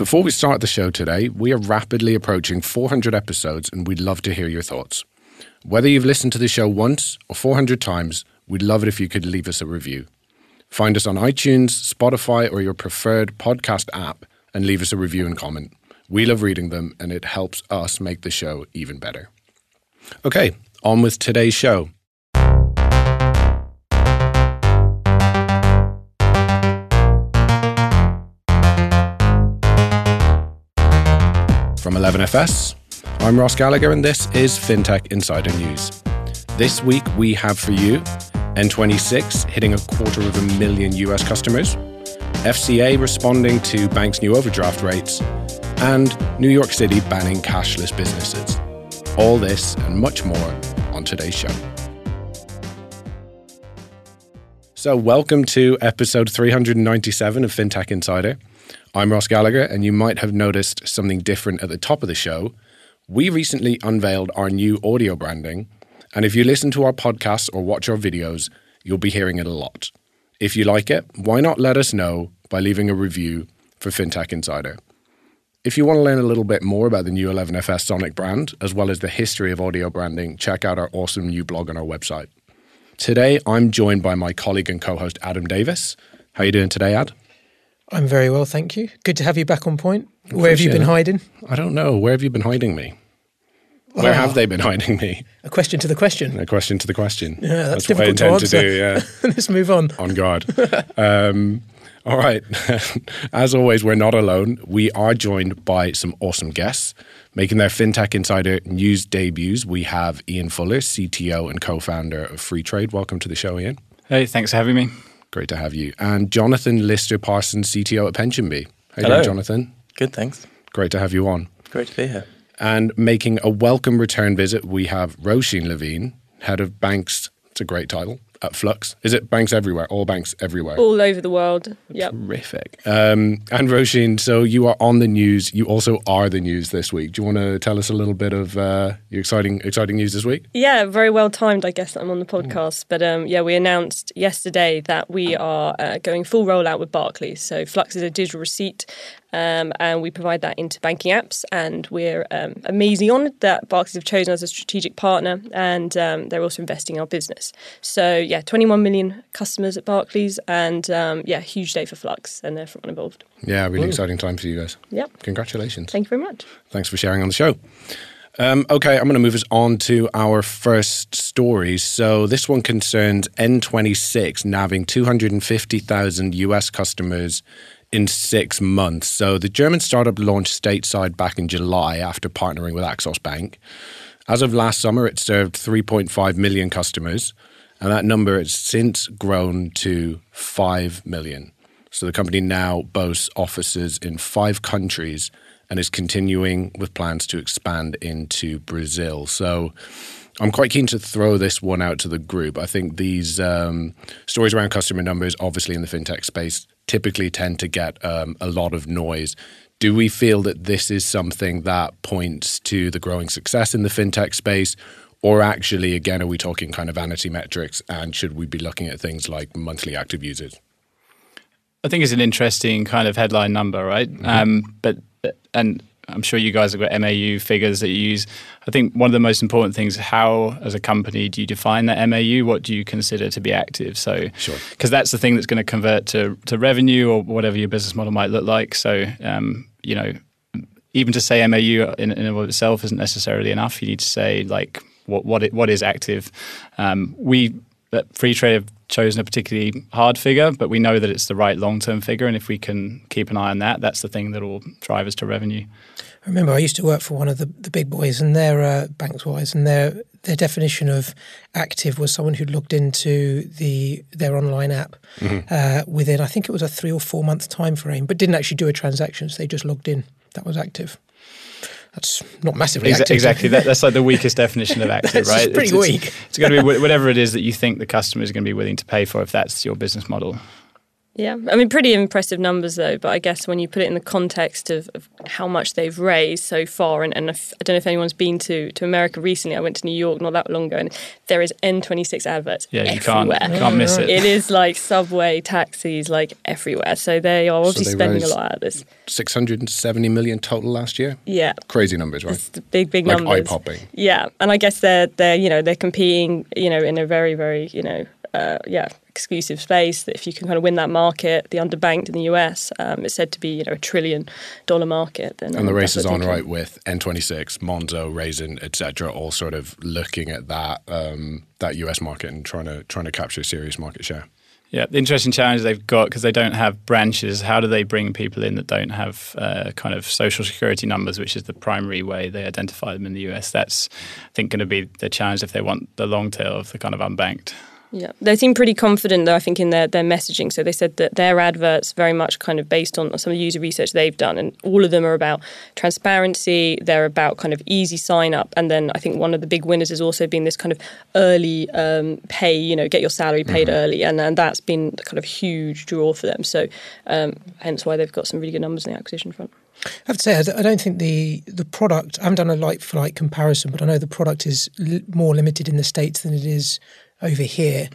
Before we start the show today, we are rapidly approaching 400 episodes and we'd love to hear your thoughts. Whether you've listened to the show once or 400 times, we'd love it if you could leave us a review. Find us on iTunes, Spotify, or your preferred podcast app and leave us a review and comment. We love reading them and it helps us make the show even better. Okay, on with today's show. From 11FS, I'm Ross Gallagher and this is FinTech Insider News. This week we have for you N26 hitting a quarter of a million US customers, FCA responding to banks' new overdraft rates, and New York City banning cashless businesses. All this and much more on today's show. So, welcome to episode 397 of FinTech Insider. I'm Ross Gallagher, and you might have noticed something different at the top of the show. We recently unveiled our new audio branding, and if you listen to our podcasts or watch our videos, you'll be hearing it a lot. If you like it, why not let us know by leaving a review for FinTech Insider? If you want to learn a little bit more about the new 11FS Sonic brand, as well as the history of audio branding, check out our awesome new blog on our website. Today, I'm joined by my colleague and co-host Adam Davis. How are you doing today, Ad? I'm very well, thank you. Good to have you back on point. Where have you been it. hiding? I don't know. Where have you been hiding me? Where Oh. have they been hiding me? A question to the question. A question to the question. Yeah, that's what I difficult intend to to, do. Yeah. Let's move on. on guard. Um, all right. As always, we're not alone. We are joined by some awesome guests. Making their FinTech Insider news debuts, we have Ian Fuller, CTO and co founder of Freetrade. Welcome to the show, Ian. Hey, thanks for having me. Great to have you. And Jonathan Lister Parsons, CTO at PensionBee. How Hello. doing, Jonathan? Good, thanks. Great to have you on. Great to be here. And making a welcome return visit, we have Roisin Levine, head of banks. It's a great title at Flux. Is it banks everywhere? All banks everywhere. all over the world. Yep. Terrific. Um, and Roisin, so you are on the news. You also are the news this week. Do you want to tell us a little bit of uh, your exciting, exciting news this week? Yeah, very well timed, I guess, that I'm on the podcast. But um, yeah, we announced yesterday that we are uh, going full rollout with Barclays. So Flux is a digital receipt, um, and we provide that into banking apps. And we're um, amazingly honoured that Barclays have chosen us as a strategic partner, and um, they're also investing in our business. So yeah, 21 million customers at Barclays, and um, yeah, huge day for Flux and everyone involved. Yeah, really exciting time for you guys. Yeah, Congratulations. Thank you very much. Thanks for sharing on the show. Um, okay, I'm going to move us on to our first story. So this one concerns N26 nabbing 250,000 US customers in six months. So the German startup launched stateside back in July after partnering with Axos Bank. As of last summer, it served 3.5 million customers, and that number has since grown to 5 million. So the company now boasts offices in five countries and is continuing with plans to expand into Brazil. So I'm quite keen to throw this one out to the group. I think these um, stories around customer numbers, obviously in the fintech space, typically tend to get um, a lot of noise. Do we feel that this is something that points to the growing success in the fintech space? Or actually, again, are we talking kind of vanity metrics and should we be looking at things like monthly active users? I think it's an interesting kind of headline number, right? Um, but and I'm sure you guys have got MAU figures that you use. I think one of the most important things: how, as a company, do you define that MAU? What do you consider to be active? So, Sure. because that's the thing that's going to convert to to revenue or whatever your business model might look like. So, um, you know, even to say MAU in, in and of itself isn't necessarily enough. You need to say like what what it, what is active. Um, we at Freetrade have chosen a particularly hard figure, but we know that it's the right long term figure, and if we can keep an eye on that, that's the thing that will drive us to revenue. I remember I used to work for one of the, the big boys, and their uh, banks wise, and their their definition of active was someone who logged into the their online app uh, within I think it was a three or four month time frame, but didn't actually do a transaction. So they just logged in. That was active. That's not massively active. exactly, that, that's like the weakest definition of active, right? pretty it's, weak. It's, it's going to be whatever it is that you think the customer is going to be willing to pay for if that's your business model. Yeah, I mean, pretty impressive numbers though. But I guess when you put it in the context of, of how much they've raised so far, and, and if, I don't know if anyone's been to, to America recently. I went to New York not that long ago, and there is N26 adverts. Yeah, you everywhere. can't you can't miss it. It is like subway, taxis, like everywhere. So they are obviously they spending a lot out of this. 670 million total last year. Yeah, Crazy numbers, right? it's the big, big Like numbers. eye-popping. Yeah, and I guess they're they're you know they're competing you know in a very very you know uh, yeah exclusive space. That if you can kind of win that market, the underbanked in the US, um, it's said to be you know a trillion dollar market. Then And the um, race is on right with N26, Monzo, Raisin, etc. All sort of looking at that um, that US market and trying to trying to capture serious market share. Yeah, the interesting challenge they've got because they don't have branches. How do they bring people in that don't have uh, kind of social security numbers, which is the primary way they identify them in the US? That's, I think, going to be the challenge if they want the long tail of the kind of unbanked. Yeah, they seem pretty confident though. I think in their their messaging. So they said that their adverts very much kind of based on some of the user research they've done, and all of them are about transparency. They're about kind of easy sign up, and then I think one of the big winners has also been this kind of early um, pay. You know, get your salary paid early, and, and that's been kind of huge draw for them. So um, hence why they've got some really good numbers in the acquisition front. I have to say, I don't think the the product. I haven't done a like for like comparison, but I know the product is l- more limited in the states than it is over here.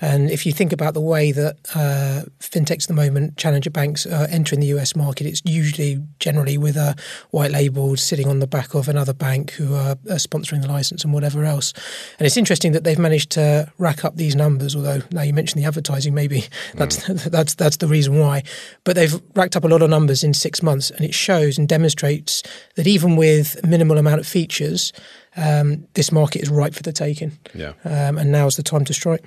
And if you think about the way that uh, fintechs at the moment, challenger banks are entering the US market, it's usually generally with a white label sitting on the back of another bank who are, are sponsoring the license and whatever else. And it's interesting that they've managed to rack up these numbers. Although now you mentioned the advertising, maybe that's that's that's the reason why. But they've racked up a lot of numbers in six months, and it shows and demonstrates that even with minimal amount of features, um, this market is ripe for the taking. Yeah. Um, and now's the time to strike.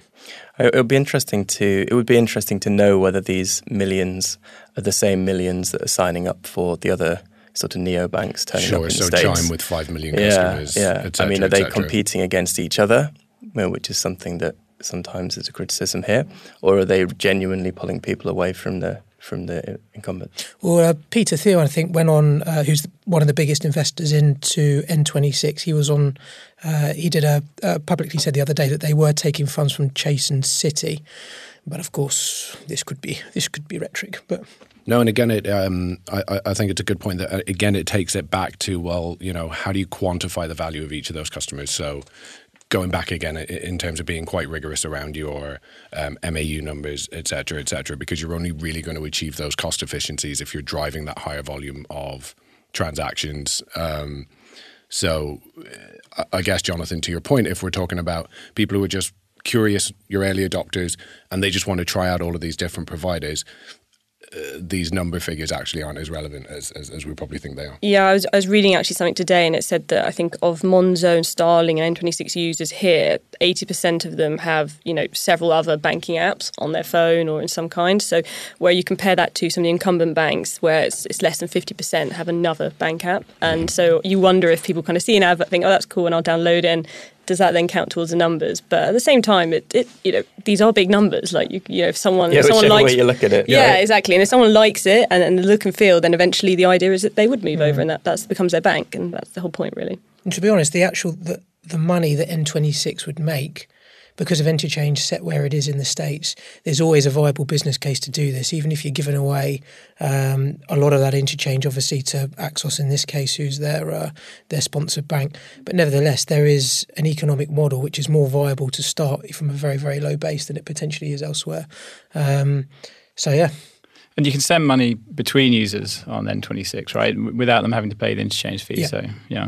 It would be interesting to it would be interesting to know whether these millions are the same millions that are signing up for the other sort of neobanks turning up in So the states. Chime with five million customers. yeah. et I mean, are they competing against each other, well, which is something that sometimes is a criticism here, or are they genuinely pulling people away from the from the incumbent? Well, uh, Peter Thiel, I think, went on, uh, who's one of the biggest investors into N26. He was on, uh, he did a, uh, publicly said the other day that they were taking funds from Chase and Citi. But of course, this could be this could be rhetoric. But No, and again, it. Um, I, I- I think it's a good point that uh, again it takes it back to well, you know, how do you quantify the value of each of those customers? So, going back again in terms of being quite rigorous around your um, MAU numbers, et cetera, et cetera, because you're only really going to achieve those cost efficiencies if you're driving that higher volume of transactions. Um, so, I guess, Jonathan, to your point, if we're talking about people who are just curious, your early adopters, and they just want to try out all of these different providers, uh, these number figures actually aren't as relevant as, as, as we probably think they are. Yeah, I was, I was reading actually something today, and it said that I think of Monzo and Starling and N26 users here, 80% of them have you know several other banking apps on their phone or in some kind. So where you compare that to some of the incumbent banks, where it's, it's less than 50% have another bank app, and so you wonder if people kind of see an advert, think, oh, that's cool, and I'll download it. And does that then count towards the numbers? But at the same time, it, it you know these are big numbers. Like you, you know, if someone Yeah, if someone likes way you look at it. yeah, right? exactly. And if someone likes it and, and the look and feel, then eventually the idea is that they would move Mm. over, and that that's becomes their bank, and that's the whole point, really. And to be honest, the actual the, the money that N26 would make because of interchange set where it is in the states, there's always a viable business case to do this. Even if you're giving away um, a lot of that interchange, obviously to Axos in this case, who's their uh, their sponsored bank, but nevertheless, there is an economic model which is more viable to start from a very very low base than it potentially is elsewhere. Um, so yeah, And you can send money between users on N26, right, without them having to pay the interchange fee. Yeah. So, yeah.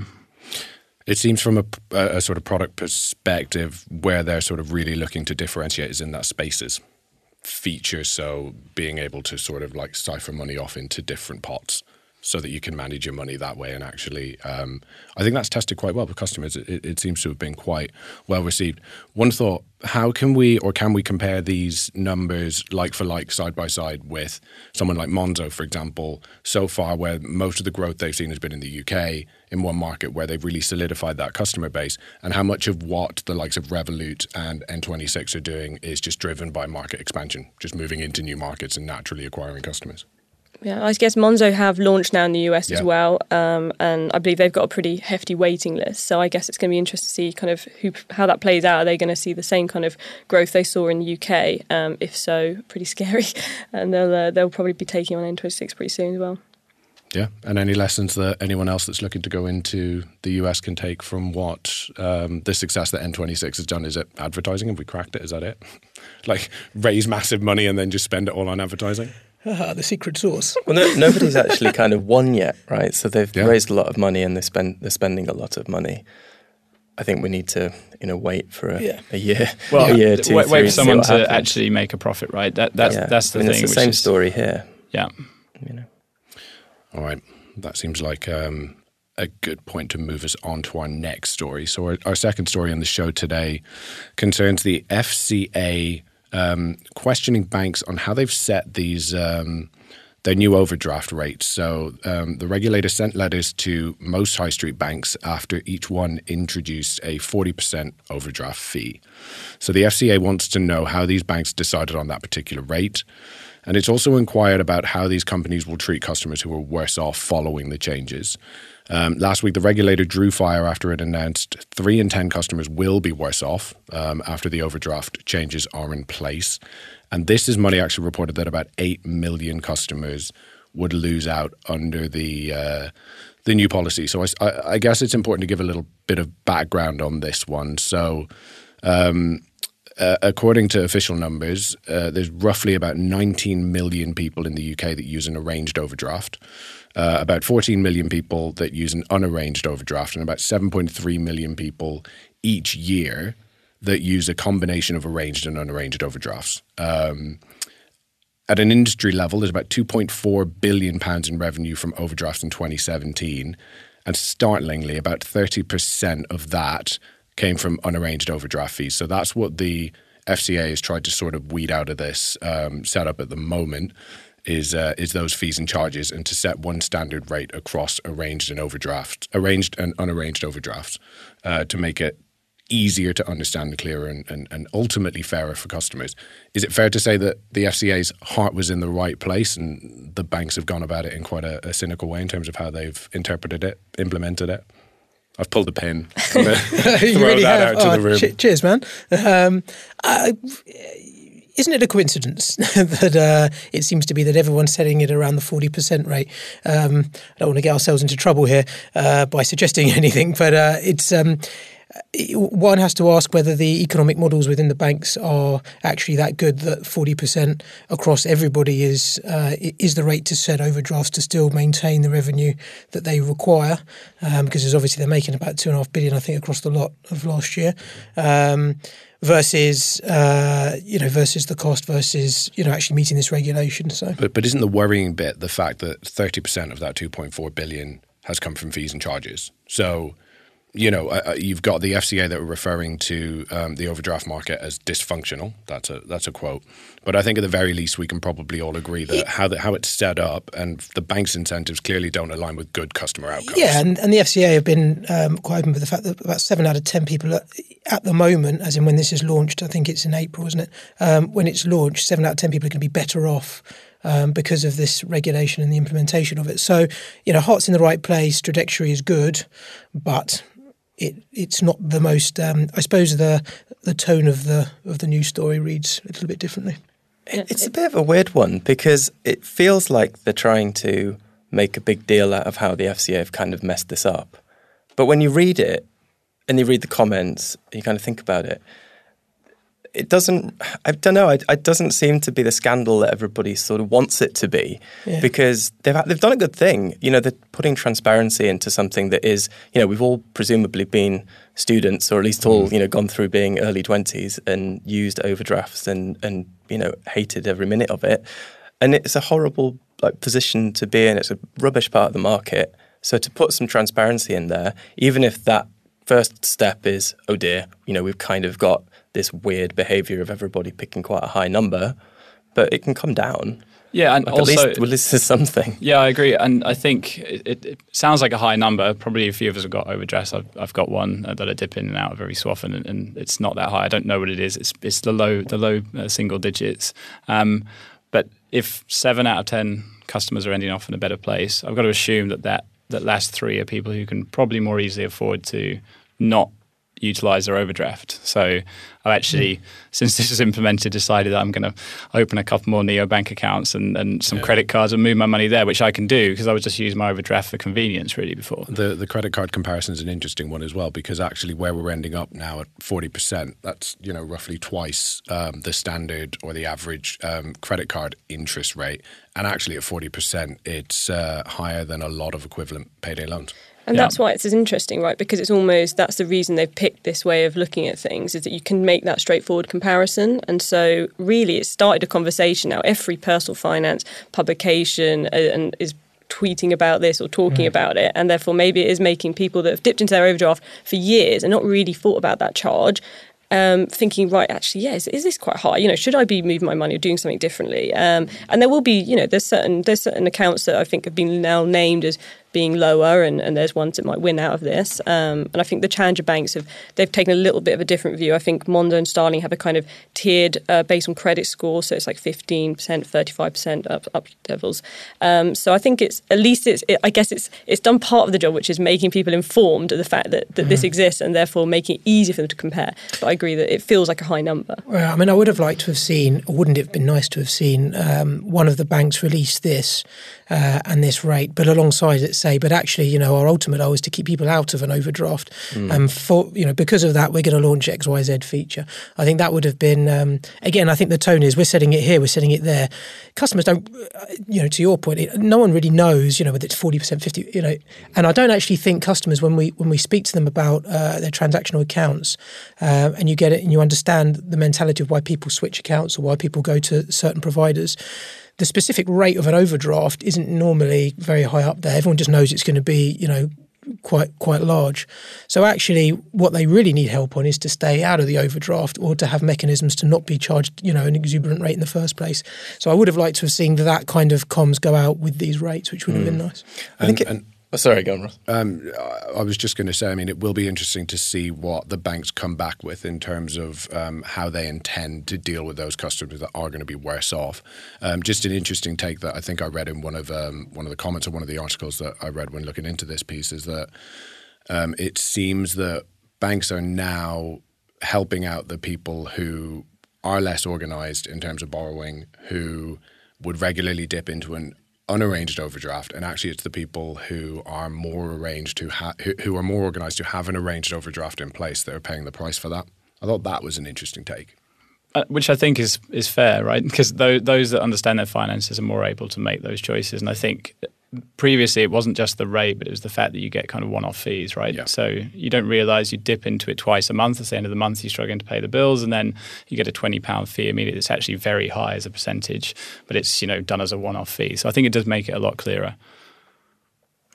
It seems from a, a, sort of product perspective where they're sort of really looking to differentiate is in that spaces feature. So being able to sort of like cipher money off into different pots so that you can manage your money that way. And actually, um, I think that's tested quite well with customers. It, it seems to have been quite well received. One thought, how can we or can we compare these numbers like for like side by side with someone like Monzo, for example, so far where most of the growth they've seen has been in the UK, in one market where they've really solidified that customer base, and how much of what the likes of Revolut and N26 are doing is just driven by market expansion, just moving into new markets and naturally acquiring customers? Yeah, I guess Monzo have launched now in the US Yeah. as well, um, and I believe they've got a pretty hefty waiting list. So I guess it's going to be interesting to see kind of who how that plays out. Are they going to see the same kind of growth they saw in the UK? Um, if so, pretty scary, and they'll uh, they'll probably be taking on N26 pretty soon as well. Yeah, and any lessons that anyone else that's looking to go into the US can take from what um, the success that N26 has done? Is it advertising? Have we cracked it? Is that it? like raise massive money and then just spend it all on advertising? Ah, the secret sauce. Well, no, nobody's actually kind of won yet, right? So they've Yeah. raised a lot of money and they spend they're spending a lot of money. I think we need to, you know, wait for a, Yeah. a year, Well, a year, two, wait, three, wait for someone to happens. actually make a profit, right? That that's Yeah. that's the I mean, thing. It's the same is- story here. Yeah. You know. All right, that seems like um, a good point to move us on to our next story. So, our, our second story on the show today concerns the FCA um, questioning banks on how they've set these. Um, their new overdraft rates. So um, the regulator sent letters to most high street banks after each one introduced a 40% overdraft fee. So the FCA wants to know how these banks decided on that particular rate. And it's also inquired about how these companies will treat customers who are worse off following the changes. Um, last week, the regulator drew fire after it announced three in 10 customers will be worse off um, after the overdraft changes are in place. And this is money actually reported that about 8 million customers would lose out under the. Uh, the new policy. So I, I, guess it's important to give a little bit of background on this one. So, um, uh, according to official numbers, uh, there's roughly about 19 million people in the UK that use an arranged overdraft, uh, about 14 million people that use an unarranged overdraft, and about 7.3 million people each year that use a combination of arranged and unarranged overdrafts. Um, at an industry level, there's about 2.4 billion pounds in revenue from overdrafts in 2017, and startlingly, about 30% of that came from unarranged overdraft fees. So that's what the FCA has tried to sort of weed out of this um, setup at the moment. Is uh, is those fees and charges, and to set one standard rate across arranged and overdraft, arranged and unarranged overdrafts, uh, to make it easier to understand and clearer and, and, and ultimately fairer for customers. Is it fair to say that the FCA's heart was in the right place and the banks have gone about it in quite a, a cynical way in terms of how they've interpreted it, implemented it? I've pulled the pin. You throw really that have. out to Oh, the room. che- cheers, man. Um, I, isn't it a coincidence that uh, it seems to be that everyone's setting it around the 40% rate? Um, I don't want to get ourselves into trouble here uh, by suggesting anything, but uh, it's. Um, one has to ask whether the economic models within the banks are actually that good that 40% across everybody is uh, is the rate to set overdrafts to still maintain the revenue that they require um, because there's obviously they're making about two and a half billion I think across the lot of last year um, versus uh, you know versus the cost versus you know actually meeting this regulation so But but isn't the worrying bit the fact that thirty percent of that two point four billion has come from fees and charges? So, you know, uh, uh, you've got the FCA that are referring to um, the overdraft market as dysfunctional. That's a that's a quote. But I think at the very least we can probably all agree that how the, how it's set up and the bank's incentives clearly don't align with good customer outcomes. Yeah, and, and the FCA have been um, quite open with the fact that about seven out of ten people at, at the moment, as in when this is launched, I think it's in April, isn't it? Um, when it's launched, seven out of ten people are going to be better off um, because of this regulation and the implementation of it. So, you know, heart's in the right place, trajectory is good, but it it's not the most. Um, I suppose the the tone of the of the news story reads a little bit differently. It- It's a bit of a weird one because it feels like they're trying to make a big deal out of how the FCA have kind of messed this up. But when you read it and you read the comments, you kind of think about it. It doesn't. I don't know. It, it doesn't seem to be the scandal that everybody sort of wants it to be, Yeah. because they've they've done a good thing. You know, they're putting transparency into something that is. You know, we've all presumably been students, or at least all mm. you know gone through being early twenties and used overdrafts and and you know hated every minute of it. And it's a horrible like position to be in. It's a rubbish part of the market. So to put some transparency in there, even if that first step is, oh dear, you know, we've kind of got this weird behaviour of everybody picking quite a high number, but it can come down. Yeah, and Like also at least, well, this is something. Yeah, I agree, and I think it, it, it sounds like a high number. Probably a few of us have got overdressed. I've, I've got one that I dip in and out of every so often, and, and it's not that high. I don't know what it is. It's it's the low the low uh, single digits. Um, but if seven out of ten customers are ending off in a better place. I've got to assume that that, that last three are people who can probably more easily afford to not utilize their overdraft. So I've actually, mm. since this was implemented, decided that I'm going to open a couple more neobank accounts and, and some yeah. credit cards and move my money there, which I can do because I was just using my overdraft for convenience really before. The the credit card comparison is an interesting one as well because actually where we're ending up now at 40%, that's you know roughly twice um, the standard or the average um, credit card interest rate. And actually at 40%, it's uh, higher than a lot of equivalent payday loans. And yeah. that's why it's as interesting, right? Because it's almost that's the reason they've picked this way of looking at things is that you can make that straightforward comparison. And so, really, it started a conversation now. Every personal finance publication uh, and is tweeting about this or talking mm. about it, and therefore maybe it is making people that have dipped into their overdraft for years and not really thought about that charge um, thinking, right, actually, yes, is this quite high? You know, should I be moving my money or doing something differently? Um, and there will be, you know, there's certain there's certain accounts that I think have been now named as being lower, and, and there's ones that might win out of this. Um, and I think the challenger banks have they've taken a little bit of a different view. I think Mondo and Starling have a kind of tiered uh, based on credit score, so it's like 15%, 35% up up levels. Um, so I think it's at least it's it, I guess it's it's done part of the job, which is making people informed of the fact that, that mm-hmm. this exists, and therefore making it easy for them to compare. But I agree that it feels like a high number. Well, I mean, I would have liked to have seen, or wouldn't it have been nice to have seen um, one of the banks release this uh, and this rate, but alongside it say, but actually, you know, our ultimate goal is to keep people out of an overdraft. Mm. And for you know, because of that, we're going to launch X Y Z feature. I think that would have been um, again. I think the tone is we're setting it here, we're setting it there. Customers don't, uh, you know, to your point, it, no one really knows, you know, whether it's forty percent, fifty, you know, and I don't actually think customers when we when we speak to them about uh, their transactional accounts, uh, and you get it and you understand the mentality of why people switch accounts or why people go to certain providers the specific rate of an overdraft isn't normally very high up there. Everyone just knows it's going to be, you know, quite quite large. So actually, what they really need help on is to stay out of the overdraft or to have mechanisms to not be charged, you know, an exuberant rate in the first place. So I would have liked to have seen that kind of comms go out with these rates, which would have been mm. nice. I think. It, and, Oh, sorry, go on, Ross. Um, I was just going to say, I mean, it will be interesting to see what the banks come back with in terms of um, how they intend to deal with those customers that are going to be worse off. Um, just an interesting take that I think I read in one of um, one of the comments or one of the articles that I read when looking into this piece is that um, it seems that banks are now helping out the people who are less organized in terms of borrowing, who would regularly dip into an unarranged overdraft, and actually it's the people who are more arranged to ha- who, who are more organised who have an arranged overdraft in place that are paying the price for that. I thought that was an interesting take. Uh, which I think is is fair, right? Because those that understand their finances are more able to make those choices, and I think previously it wasn't just the rate, but it was the fact that you get kind of one-off fees, right? Yeah. So you don't realize you dip into it twice a month. At the end of the month, you're struggling to pay the bills, and then you get a twenty pound fee immediately. It's actually very high as a percentage, but it's you know done as a one-off fee. So I think it does make it a lot clearer.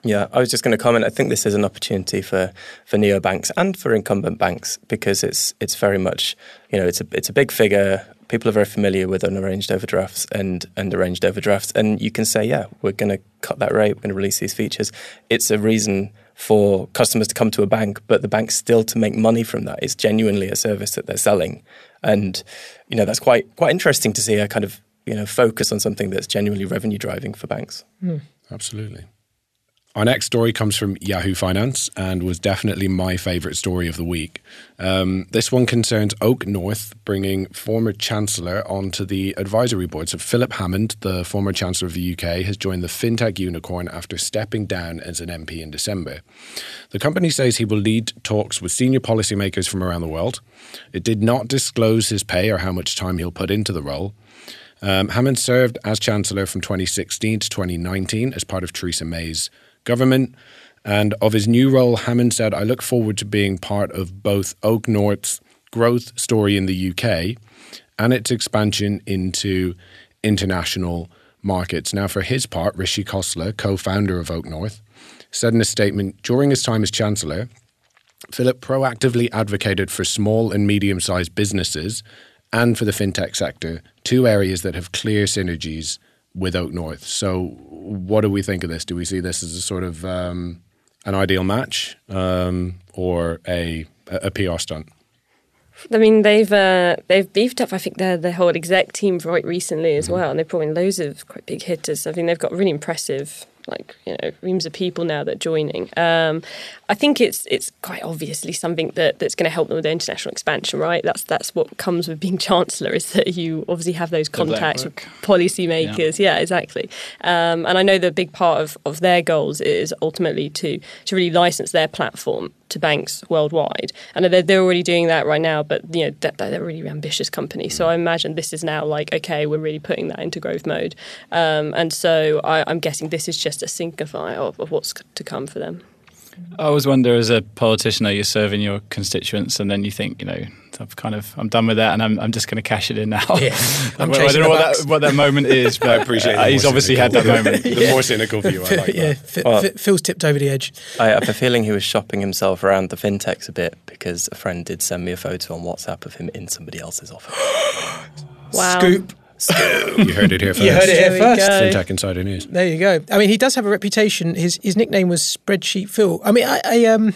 Yeah, I was just going to comment. I think this is an opportunity for for neobanks and for incumbent banks because it's it's very much you know it's a it's a big figure people are very familiar with unarranged overdrafts and, and arranged overdrafts. And you can say, yeah, we're going to cut that rate, we're going to release these features. It's a reason for customers to come to a bank, but the bank still to make money from that. It's genuinely a service that they're selling. And, you know, that's quite quite interesting to see a kind of, you know, focus on something that's genuinely revenue driving for banks. Mm. Absolutely. Our next story comes from Yahoo Finance and was definitely my favourite story of the week. Um, this one concerns Oak North bringing former Chancellor onto the advisory board. So, Philip Hammond, the former Chancellor of the UK, has joined the fintech unicorn after stepping down as an MP in December. The company says he will lead talks with senior policymakers from around the world. It did not disclose his pay or how much time he'll put into the role. Um, Hammond served as Chancellor from 2016 to 2019 as part of Theresa May's government. And of his new role, Hammond said, I look forward to being part of both Oak North's growth story in the UK and its expansion into international markets. Now, for his part, Rishi Khosla, co founder of Oak North, said in a statement during his time as Chancellor, Philip proactively advocated for small and medium sized businesses and for the fintech sector, two areas that have clear synergies with Oak North. So, what do we think of this? Do we see this as a sort of um, an ideal match um, or a a PR stunt? I mean, they've uh, they've beefed up. I think their their whole exec team right recently as well, and they've brought in loads of quite big hitters. I think they've got really impressive like you know reams of people now that are joining. Um, I think it's it's quite obviously something that, that's going to help them with their international expansion, right? That's that's what comes with being chancellor is that you obviously have those contacts with policymakers. Yeah, yeah exactly. Um, and I know the big part of, of their goals is ultimately to to really license their platform to banks worldwide. And they're, they're already doing that right now, but you know they're, they're a really ambitious company. So I imagine this is now like, okay, we're really putting that into growth mode. Um, and so I, am guessing this is just a signify of, of what's to come for them. I always wonder, as a politician, are you serving your constituents, and then you think, you know, I've kind of I'm done with that, and I'm, I'm just going to cash it in now. Yeah, I'm I don't know what that, what that, moment is, but I appreciate. Uh, he's obviously had that moment. the more cynical view, I like yeah, that. Well, Phil's tipped over the edge. I have a feeling he was shopping himself around the fintechs a bit because a friend did send me a photo on WhatsApp of him in somebody else's office. wow. Scoop. You heard it here first. You heard it here first. FinTech Insider News. There you go. I mean, he does have a reputation. His his nickname was Spreadsheet Phil. I mean, I, I um,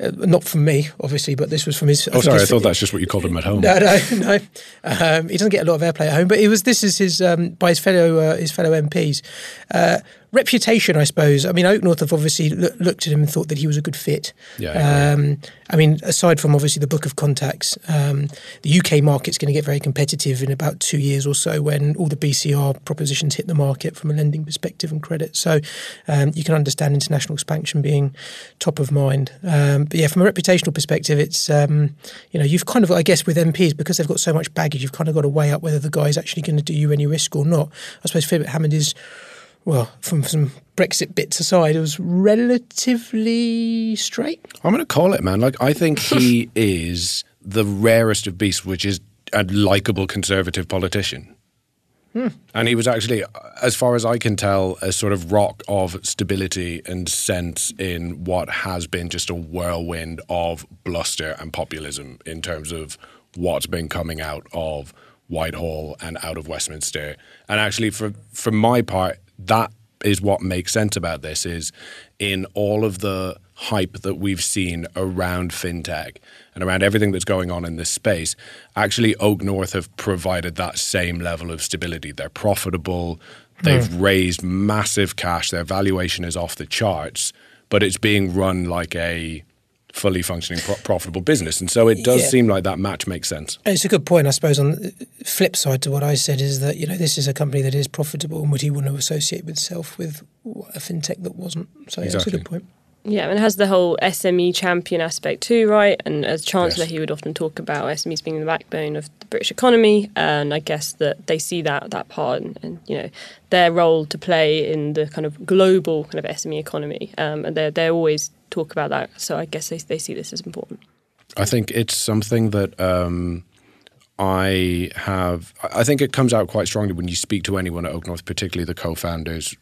uh, not from me, obviously, but this was from his. Oh, sorry, I thought that's just what you called him at home. No, no, no. Um, he doesn't get a lot of airplay at home, but it was. This is his um, by his fellow uh, his fellow MPs. Uh, reputation, I suppose. I mean, Oaknorth have obviously looked at him and thought that he was a good fit. Yeah. Um, I mean, aside from obviously the book of contacts, um, the UK market's going to get very competitive in about two years or so when all the BCR propositions hit the market from a lending perspective and credit. So um, you can understand international expansion being top of mind. Um, but yeah, from a reputational perspective, it's um, you know you've kind of I guess with MPs because they've got so much baggage, you've kind of got to weigh up whether the guy's actually going to do you any risk or not. I suppose Philip Hammond is well, from some Brexit bits aside, it was relatively straight. I'm going to call it, man. Like, I think he is the rarest of beasts, which is a likable conservative politician. Hmm. And he was actually, as far as I can tell, a sort of rock of stability and sense in what has been just a whirlwind of bluster and populism in terms of what's been coming out of Whitehall and out of Westminster. And actually, for for my part, that is what makes sense about this is in all of the hype that we've seen around fintech and around everything that's going on in this space actually Oak North have provided that same level of stability. They're profitable. They've mm. raised massive cash. Their valuation is off the charts but it's being run like a fully functioning, pro- profitable business. And so it does yeah. seem like that match makes sense. It's a good point, I suppose. On the flip side to what I said is that you know this is a company that is profitable, and would he want to associate with itself with a fintech that wasn't? So yeah, exactly. that's a good point. Yeah, and it has the whole SME champion aspect too, right? And as Chancellor, yes. he would often talk about SMEs being the backbone of the British economy, and I guess that they see that that part and, and you know their role to play in the kind of global kind of SME economy, um, and they're they're always talk about that. So I guess they, they see this as important. I think it's something that um, I have. I think it comes out quite strongly when you speak to anyone at Oak North, particularly the co-founders,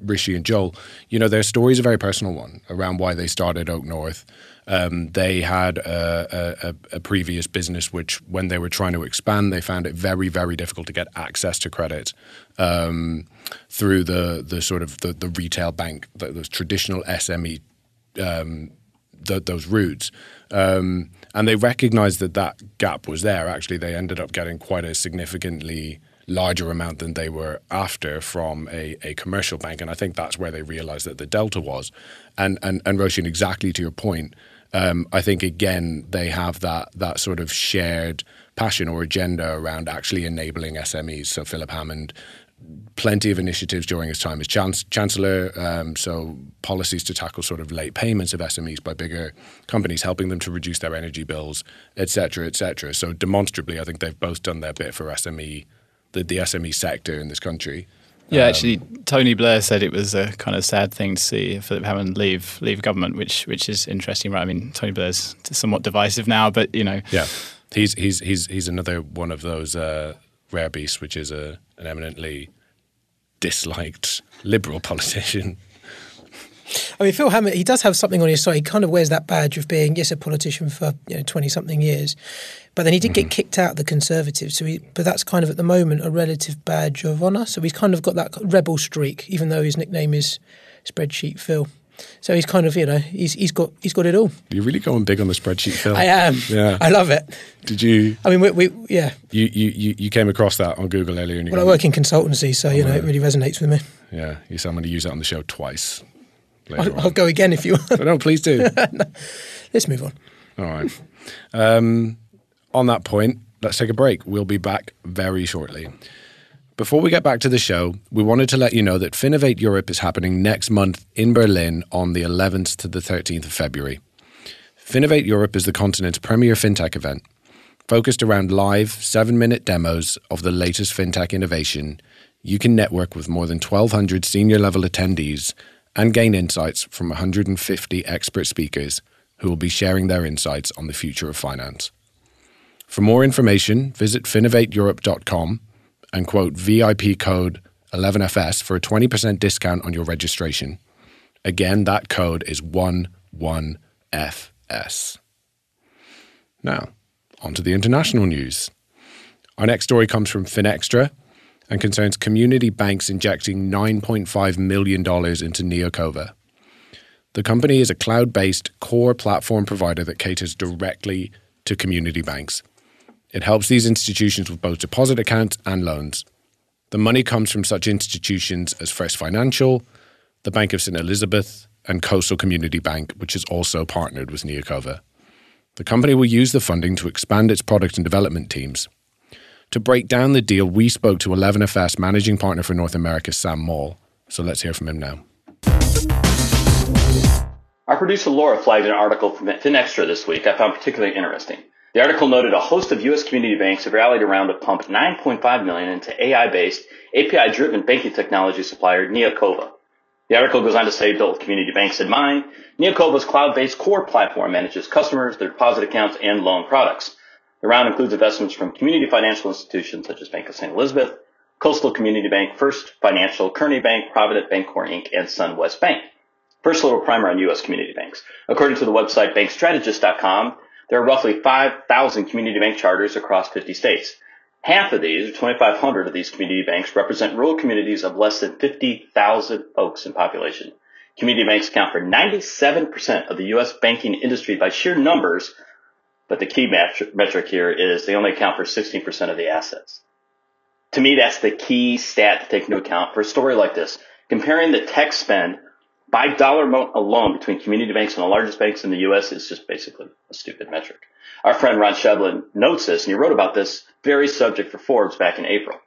Rishi and Joel. You know, their story is a very personal one around why they started Oaknorth. Um, they had a, a, a, previous business which, when they were trying to expand, they found it very, very difficult to get access to credit um, through the the sort of the, the retail bank, the, those traditional SME um, the, those routes. Um, and they recognized that that gap was there. Actually, they ended up getting quite a significantly larger amount than they were after from a, a commercial bank. And I think that's where they realized that the delta was. And, and, and Roisin, exactly to your point, um, I think again they have that that sort of shared passion or agenda around actually enabling SMEs. So Philip Hammond plenty of initiatives during his time as chancellor. Um, so policies to tackle sort of late payments of SMEs by bigger companies, helping them to reduce their energy bills, etc., etc. So demonstrably, I think they've both done their bit for SME, the, the SME sector in this country. Yeah, um, actually, Tony Blair said it was a kind of sad thing to see Philip Hammond leave leave government, which which is interesting, right? I mean, Tony Blair's somewhat divisive now, but you know, yeah, he's he's he's he's another one of those uh, rare Beast, which is a an eminently disliked Liberal politician. I mean, Phil Hammond, he does have something on his side. He kind of wears that badge of being, yes, a politician for you know twenty something years, but then he did mm-hmm. get kicked out of the Conservatives. So, he, but that's kind of at the moment a relative badge of honour. So he's kind of got that rebel streak, even though his nickname is Spreadsheet Phil. So he's kind of you know he's he's got he's got it all. You're really going big on the spreadsheet, Phil. I am. Yeah. I love it. Did you? I mean, we, we yeah. You, you you you came across that on Google earlier, and you Well, I work in consultancy, so you know it really resonates with me. yeah. You said I'm going to use that on the show twice. Later I'll, I'll go again if you want. no, please do. Let's move on. All right. Um, on that point, let's take a break. We'll be back very shortly. Before we get back to the show, we wanted to let you know that Finovate Europe is happening next month in Berlin on the 11th to the 13th of February. Finovate Europe is the continent's premier fintech event, focused around live seven minute demos of the latest fintech innovation. You can network with more than 1,200 senior level attendees and gain insights from 150 expert speakers who will be sharing their insights on the future of finance. For more information, visit finovateeurope.com and quote VIP code 11FS for a 20% discount on your registration. Again, that code is 11FS. Now, on to the international news. Our next story comes from FinExtra and concerns community banks injecting $9.5 million into Neocova. The company is a cloud based core platform provider that caters directly to community banks. It helps these institutions with both deposit accounts and loans. The money comes from such institutions as First Financial, the Bank of St. Elizabeth, and Coastal Community Bank, which is also partnered with Neocova. The company will use the funding to expand its product and development teams. To break down the deal, we spoke to 11FS managing partner for North America, Sam Maule. So let's hear from him now. Our producer Laura flagged an article from FinExtra this week I found particularly interesting. The article noted a host of U.S. community banks have rallied around to pump 9.5 million into AI-based, API-driven banking technology supplier Neocova. The article goes on to say, built community banks in mind, Neocova's cloud-based core platform manages customers, their deposit accounts, and loan products. The round includes investments from community financial institutions such as Bank of St. Elizabeth, Coastal Community Bank, First Financial, Kearney Bank, Provident Bancorp Inc., and SunWest Bank. First, little primer on U.S. community banks. According to the website bankstrategist.com, there are roughly 5,000 community bank charters across 50 states. Half of these, or 2,500 of these community banks, represent rural communities of less than 50,000 folks in population. Community banks account for 97% of the U.S. banking industry by sheer numbers, but the key metric, metric here is they only account for 16% of the assets. To me, that's the key stat to take into account for a story like this. Comparing the tech spend by dollar amount alone between community banks and the largest banks in the U.S. is just basically a stupid metric. Our friend Ron Shevlin notes this, and he wrote about this very subject for Forbes back in April.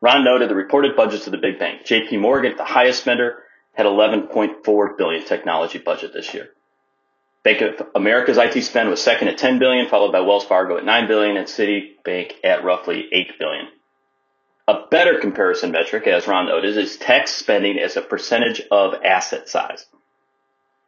Ron noted the reported budgets of the big bank. J.P. Morgan, the highest spender, had 11.4 billion technology budget this year. Bank of America's IT spend was second at 10 billion, followed by Wells Fargo at 9 billion, and Citibank at roughly 8 billion. A better comparison metric, as Ron noted, is tech spending as a percentage of asset size.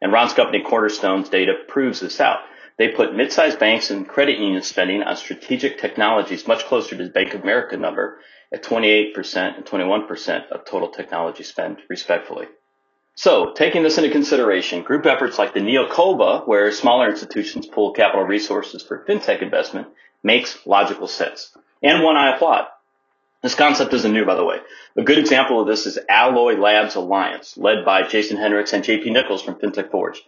And Ron's company Cornerstone's data proves this out. They put mid-sized banks and credit union spending on strategic technologies much closer to the Bank of America number at 28% and 21% of total technology spend, respectfully. So, taking this into consideration, group efforts like the Neocova, where smaller institutions pool capital resources for fintech investment, makes logical sense. And one I applaud. This concept isn't new, by the way. A good example of this is Alloy Labs Alliance, led by Jason Henrichs and JP Nichols from FinTech Forge.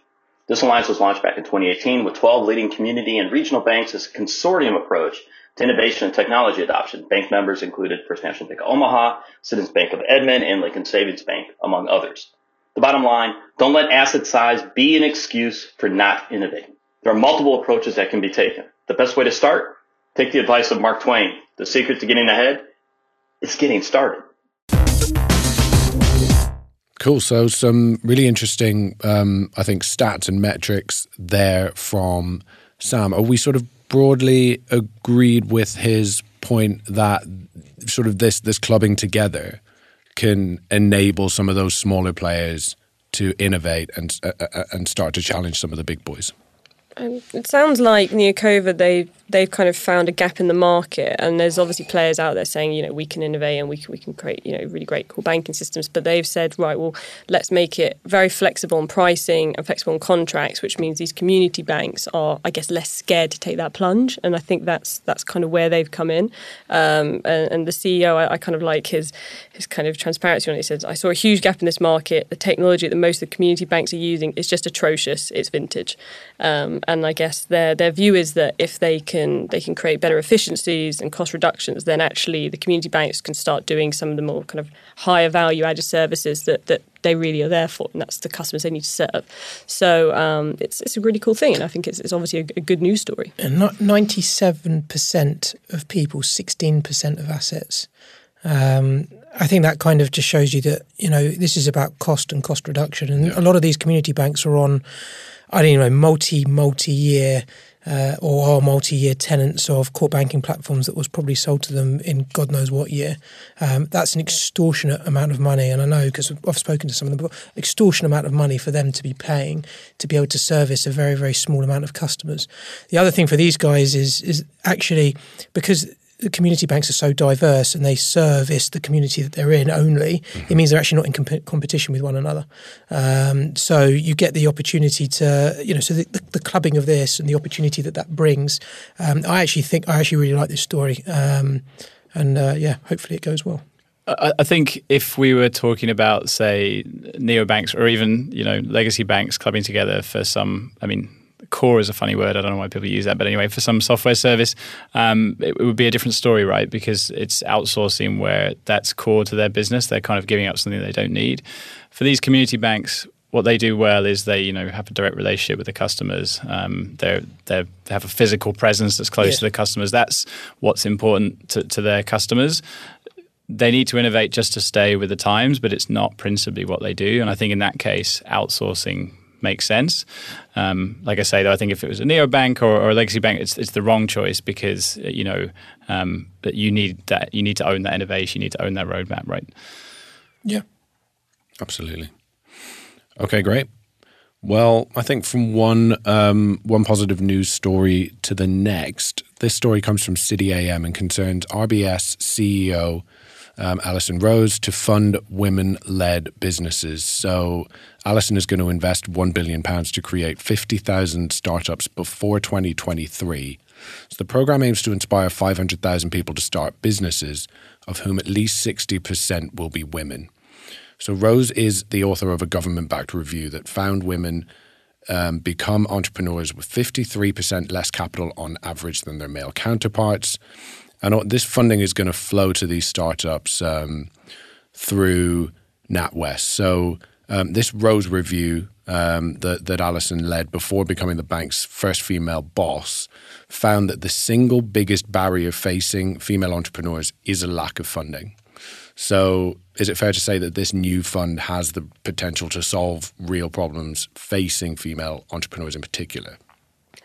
This alliance was launched back in 2018 with 12 leading community and regional banks as a consortium approach to innovation and technology adoption. Bank members included First National Bank of Omaha, Citizens Bank of Edmond, and Lincoln Savings Bank, among others. The bottom line, don't let asset size be an excuse for not innovating. There are multiple approaches that can be taken. The best way to start, take the advice of Mark Twain. The secret to getting ahead is getting started. Cool. So some really interesting, um, I think, stats and metrics there from Sam. Are we sort of broadly agreed with his point that sort of this this clubbing together can enable some of those smaller players to innovate and uh, uh, and start to challenge some of the big boys? Um, it sounds like Neocova they they've kind of found a gap in the market, and there's obviously players out there saying you know we can innovate and we can, we can create you know really great core banking systems, but they've said right, well let's make it very flexible on pricing and flexible on contracts, which means these community banks are I guess less scared to take that plunge, and I think that's that's kind of where they've come in. Um, and, and, the CEO, I, I, kind of like his his kind of transparency on it. He says I saw a huge gap in this market. The technology that most of the community banks are using is just atrocious. It's vintage. Um, and I guess their their view is that if they can they can create better efficiencies and cost reductions, then actually the community banks can start doing some of the more kind of higher value added services that that they really are there for, and that's the customers they need to serve. So um, it's it's a really cool thing, and I think it's, it's obviously a, a good news story. And ninety seven percent of people, sixteen percent of assets. Um, I think that kind of just shows you that you know this is about cost and cost reduction, and yeah. a lot of these community banks are on I don't know, multi, multi year uh, or are multi year tenants of core banking platforms that was probably sold to them in God knows what year. Um, that's an extortionate amount of money. And I know because I've spoken to some of them, but extortionate amount of money for them to be paying to be able to service a very, very small amount of customers. The other thing for these guys is, is actually because community banks are so diverse and they service the community that they're in only, mm-hmm. it means they're actually not in comp- competition with one another. Um, so you get the opportunity to, you know, so the, the, the, clubbing of this and the opportunity that that brings. Um, I actually think I actually really like this story, um, and uh, yeah, hopefully it goes well. I think if we were talking about, say, neobanks or even you know legacy banks clubbing together for some, I mean, core is a funny word. I don't know why people use that, but anyway, for some software service, um, it, it, would be a different story, right? Because it's outsourcing where that's core to their business. They're kind of giving up something they don't need. For these community banks, what they do well is they, you know, have a direct relationship with the customers. Um, they they have a physical presence that's close yeah. to the customers. That's what's important to, to their customers they need to innovate just to stay with the times, but it's not principally what they do. And I think in that case, outsourcing makes sense. Um, like I say, though, I think if it was a neobank or, or a legacy bank, it's it's the wrong choice because you know um, that you need that you need to own that innovation, you need to own that roadmap, right? Yeah, absolutely. Okay, great. Well, I think from one um, one positive news story to the next, this story comes from City AM and concerns RBS CEO um, Alison Rose to fund women led businesses. So, Alison is going to invest £1 billion to create 50,000 startups before 2023. So, the program aims to inspire 500,000 people to start businesses, of whom at least 60% will be women. So, Rose is the author of a government backed review that found women um, become entrepreneurs with 53% less capital on average than their male counterparts. And this funding is going to flow to these startups um, through NatWest. So um, this Rose review um, that, that Alison led before becoming the bank's first female boss found that the single biggest barrier facing female entrepreneurs is a lack of funding. So, is it fair to say that this new fund has the potential to solve real problems facing female entrepreneurs in particular?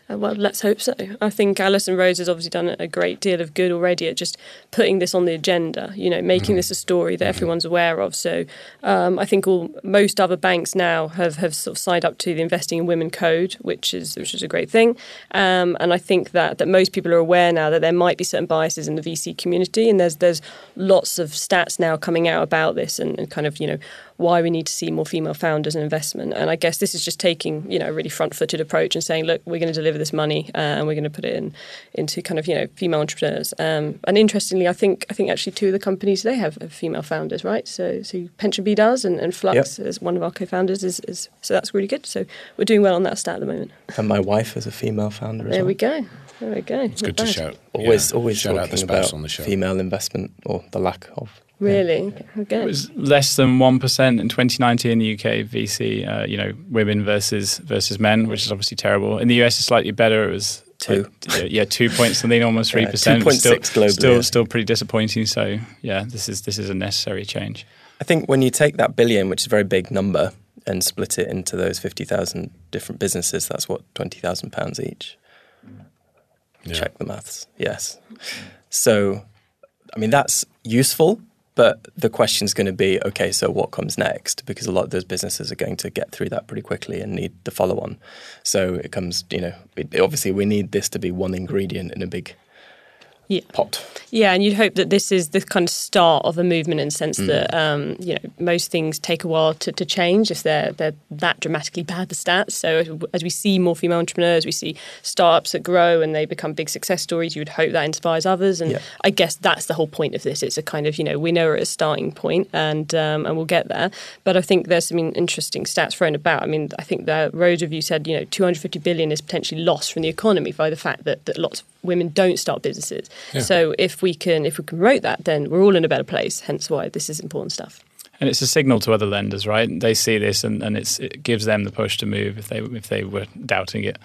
Uh, well, let's hope so. I think Alison Rose has obviously done a great deal of good already at just putting this on the agenda. You know, making mm-hmm. this a story that mm-hmm. everyone's aware of. So um, I think all most other banks now have, have sort of signed up to the Investing in Women Code, which is which is a great thing. Um, and I think that that most people are aware now that there might be certain biases in the VC community, and there's there's lots of stats now coming out about this and, and kind of you know why we need to see more female founders and investment. And I guess this is just taking you know a really front-footed approach and saying, look, we're going to deliver this money uh, and we're going to put it in into kind of you know female entrepreneurs. Um, and interestingly, I think I think actually two of the companies they have female founders, right? So so PensionBee does, and, and Flux yep. as one of our co-founders is, is so that's really good. So we're doing well on that stat at the moment. And my wife is a female founder. There well. we go. There we go. It's Not good bad. to shout. Always, yeah. always shout out the spouse on the show. Female investment or the lack of. Really? Okay. It was less than one percent in 2019 in the UK VC. Uh, you know, women versus versus men, which is obviously terrible. In the US, it's slightly better. It was two, like, yeah, two points something, almost three yeah, percent. Two point six globally. Still, yeah. still pretty disappointing. So yeah, this is this is a necessary change. I think when you take that billion, which is a very big number, and split it into those fifty thousand different businesses, that's what twenty thousand pounds each. Yeah. Check the maths. Yes. So, I mean, that's useful But the question is going to be, okay, so what comes next? Because a lot of those businesses are going to get through that pretty quickly and need the follow-on. So it comes, you know, it, obviously we need this to be one ingredient in a big Yeah. pot. Yeah, and you'd hope that this is the kind of start of a movement in the sense Mm. that um, you know most things take a while to, to change if they're they're that dramatically bad the stats. So as, we see more female entrepreneurs, we see startups that grow and they become big success stories. You would hope that inspires others, and Yeah. I guess that's the whole point of this. It's a kind of you know we know we're at a starting point and um, and we'll get there. But I think there's some interesting stats thrown about. I mean, I think the Rose Review said you know 250 billion is potentially lost from the economy by the fact that, that lots of women don't start businesses. So if we can if we can promote that, then we're all in a better place. Hence why this is important stuff. And it's a signal to other lenders, right? They see this, and, and it's, it gives them the push to move if they if they were doubting it.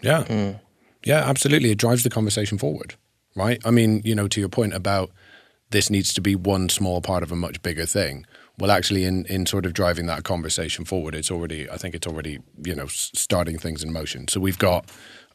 Yeah. Mm. Yeah, absolutely. It drives the conversation forward, right? I mean, you know, to your point about this needs to be one small part of a much bigger thing. Well, actually, in, in sort of driving that conversation forward, it's already, I think it's already, you know, starting things in motion. So we've got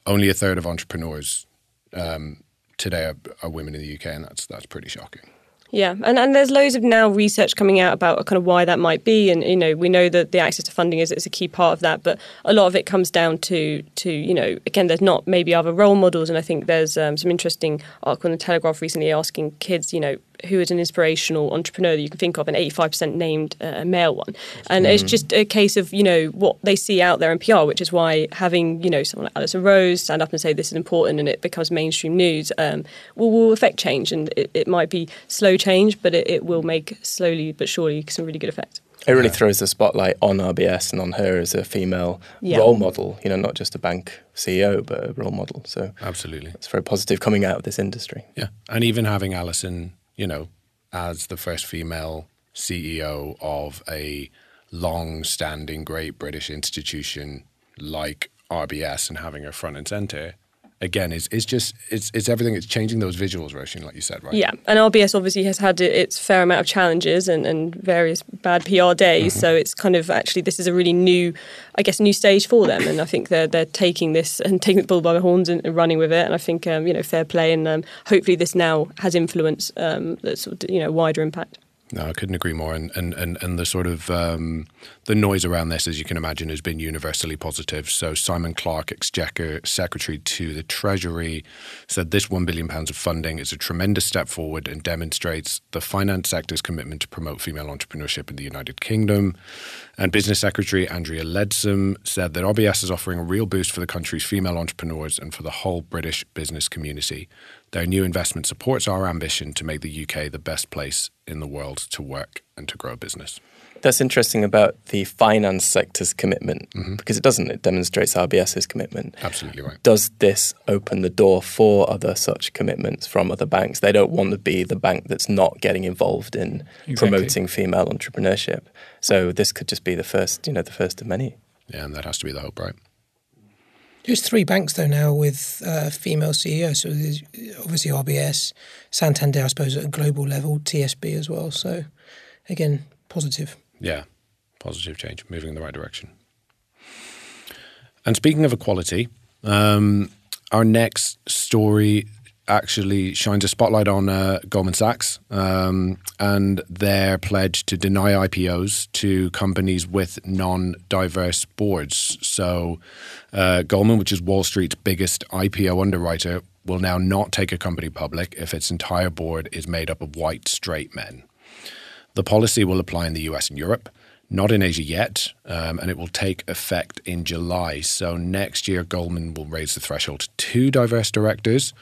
only a third of entrepreneurs um, today are, are women in the UK, and that's that's pretty shocking. Yeah, and, and there's loads of now research coming out about kind of why that might be, and you know we know that the access to funding is, a key part of that, but a lot of it comes down to to you know again there's not maybe other role models, and I think there's um, some interesting article in the Telegraph recently asking kids you know who is an inspirational entrepreneur that you can think of, and 85% named uh, a male one, and it's just a case of you know what they see out there in PR, which is why having you know someone like Alison Rose stand up and say this is important, and it becomes mainstream news, um, will will affect change, and it, it might be slow change, but it, it will make slowly but surely some really good effect. It really throws the spotlight on RBS and on her as a female Yeah. role model, you know, not just a bank CEO, but a role model. So Absolutely. it's very positive coming out of this industry. Yeah. And even having Alison, you know, as the first female CEO of a long standing great British institution like RBS and having her front and center, again, is, is just, it's, it's everything. It's changing those visuals, Roisin, like you said, right? Yeah, and RBS obviously has had its fair amount of challenges and, and various bad PR days. So it's kind of actually this is a really new, I guess, new stage for them, and I think they're they're taking this and taking the bull by the horns and, and running with it. And I think um, you know fair play, and um, hopefully this now has influence um, that's sort of, you know wider impact. No, I couldn't agree more. And and, and, and the sort of um, the noise around this, as you can imagine, has been universally positive. So Simon Clarke, Exchequer Secretary to the Treasury, said this one billion pounds of funding is a tremendous step forward and demonstrates the finance sector's commitment to promote female entrepreneurship in the United Kingdom. And Business Secretary Andrea Leadsom said that RBS is offering a real boost for the country's female entrepreneurs and for the whole British business community. Their new investment supports our ambition to make the UK the best place in the world to work and to grow a business. That's interesting about the finance sector's commitment mm-hmm. because it doesn't. It demonstrates RBS's commitment. Absolutely right. Does this open the door for other such commitments from other banks? They don't want to be the bank that's not getting involved in Exactly. promoting female entrepreneurship. So this could just be the first, you know, the first of many. Yeah, and that has to be the hope, right? There's three banks though now with uh, female CEOs. So there's obviously RBS, Santander, I suppose at a global level, TSB as well. So again, positive. Yeah, positive change, moving in the right direction. And speaking of equality, um, our next story actually shines a spotlight on uh, Goldman Sachs um, and their pledge to deny IPOs to companies with non diverse boards. So, uh, Goldman, which is Wall Street's biggest IPO underwriter, will now not take a company public if its entire board is made up of white, straight men. The policy will apply in the US and Europe, not in Asia yet, um, and it will take effect in July. So next year, Goldman will raise the threshold to two diverse directors.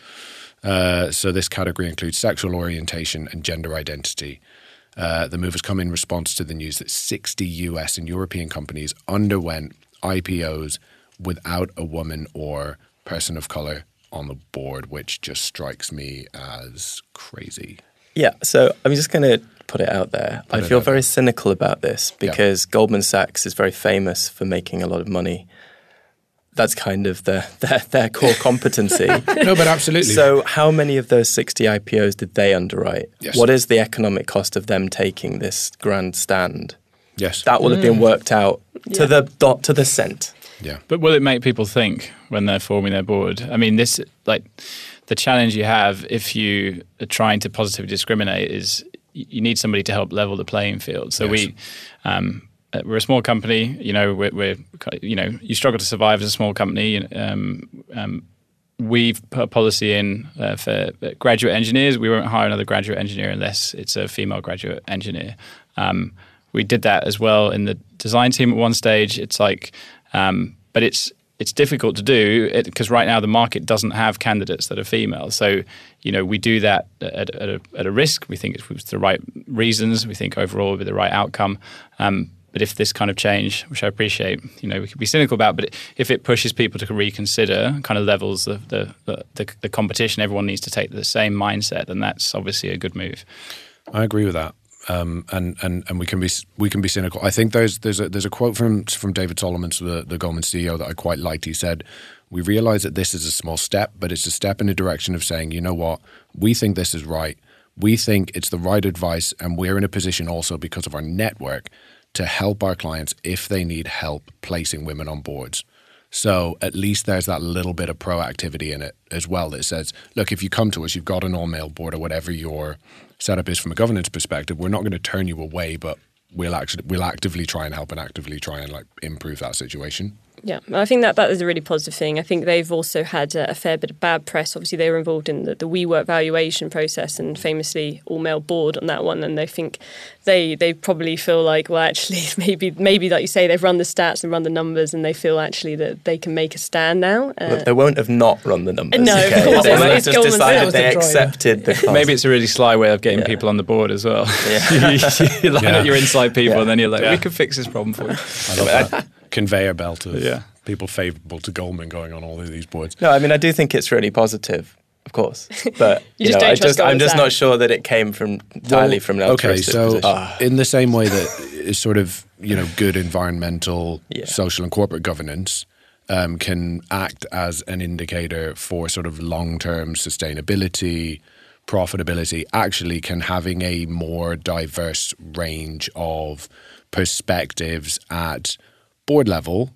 Uh, so this category includes sexual orientation and gender identity. Uh, the move has come in response to the news that 60 US and European companies underwent IPOs without a woman or person of color on the board, which just strikes me as crazy. Yeah, so I'm just going to put it out there. I feel very there. cynical about this because Goldman Sachs is very famous for making a lot of money. That's kind of their their, their core competency. No, but absolutely. So, how many of those 60 IPOs did they underwrite? Yes. What is the economic cost of them taking this grand stand? yes. That will have been worked out to Yeah. the dot to the cent. yeah. But will it make people think when they're forming their board? I mean, this like the challenge you have if you are trying to positively discriminate is you need somebody to help level the playing field. So yes. we. Um, we're a small company, you know. We're, we're, you know, you struggle to survive as a small company. Um, um, we've put a policy in uh, for graduate engineers. We won't hire another graduate engineer unless it's a female graduate engineer. Um, we did that as well in the design team at one stage. It's like, um, but it's it's difficult to do because right now the market doesn't have candidates that are female. So, you know, we do that at, at, a, at a, risk. We think it's the right reasons. We think overall will be the right outcome. Um, but if this kind of change, which I appreciate, you know, we could be cynical about, but if it pushes people to reconsider kind of levels of the, the, the, the competition, everyone needs to take the same mindset, then that's obviously a good move. I agree with that. Um, and, and and we can be we can be cynical. I think there's there's a there's a quote from from David Solomon, the, the Goldman CEO, that I quite liked. He said, "We realize that this is a small step, but it's a step in the direction of saying, you know what, we think this is right. We think it's the right advice, and we're in a position also because of our network to help our clients if they need help placing women on boards. So at least there's that little bit of proactivity in it as well that says, look, if you come to us, you've got an all male board or whatever your setup is from a governance perspective, we're not going to turn you away, but we'll actually we'll actively try and help and actively try and like improve that situation. Yeah, I think that that is a really positive thing. I think they've also had a, a fair bit of bad press. Obviously, they were involved in the, the WeWork valuation process and famously all male board on that one. And they think they they probably feel like, well, actually, maybe maybe like you say, they've run the stats and run the numbers, and they feel actually that they can make a stand now. Uh, they won't have not run the numbers. No, okay? of course. They might have just decided they accepted the cost. Maybe it's a really sly way of getting yeah. people on the board as well. Yeah. you line yeah. up your inside people, yeah. and then you're like, we can fix this problem for you. I love that conveyor belt of yeah. people favourable to Goldman going on all of these boards. No, I mean I do think it's really positive, of course, but you, you know, I just I'm just not sure that it came from entirely well, from an okay. So uh, in the same way that is sort of you know good environmental, yeah. social, and corporate governance. Um, can act as an indicator for sort of long term sustainability, profitability. Actually, can having a more diverse range of perspectives at board level,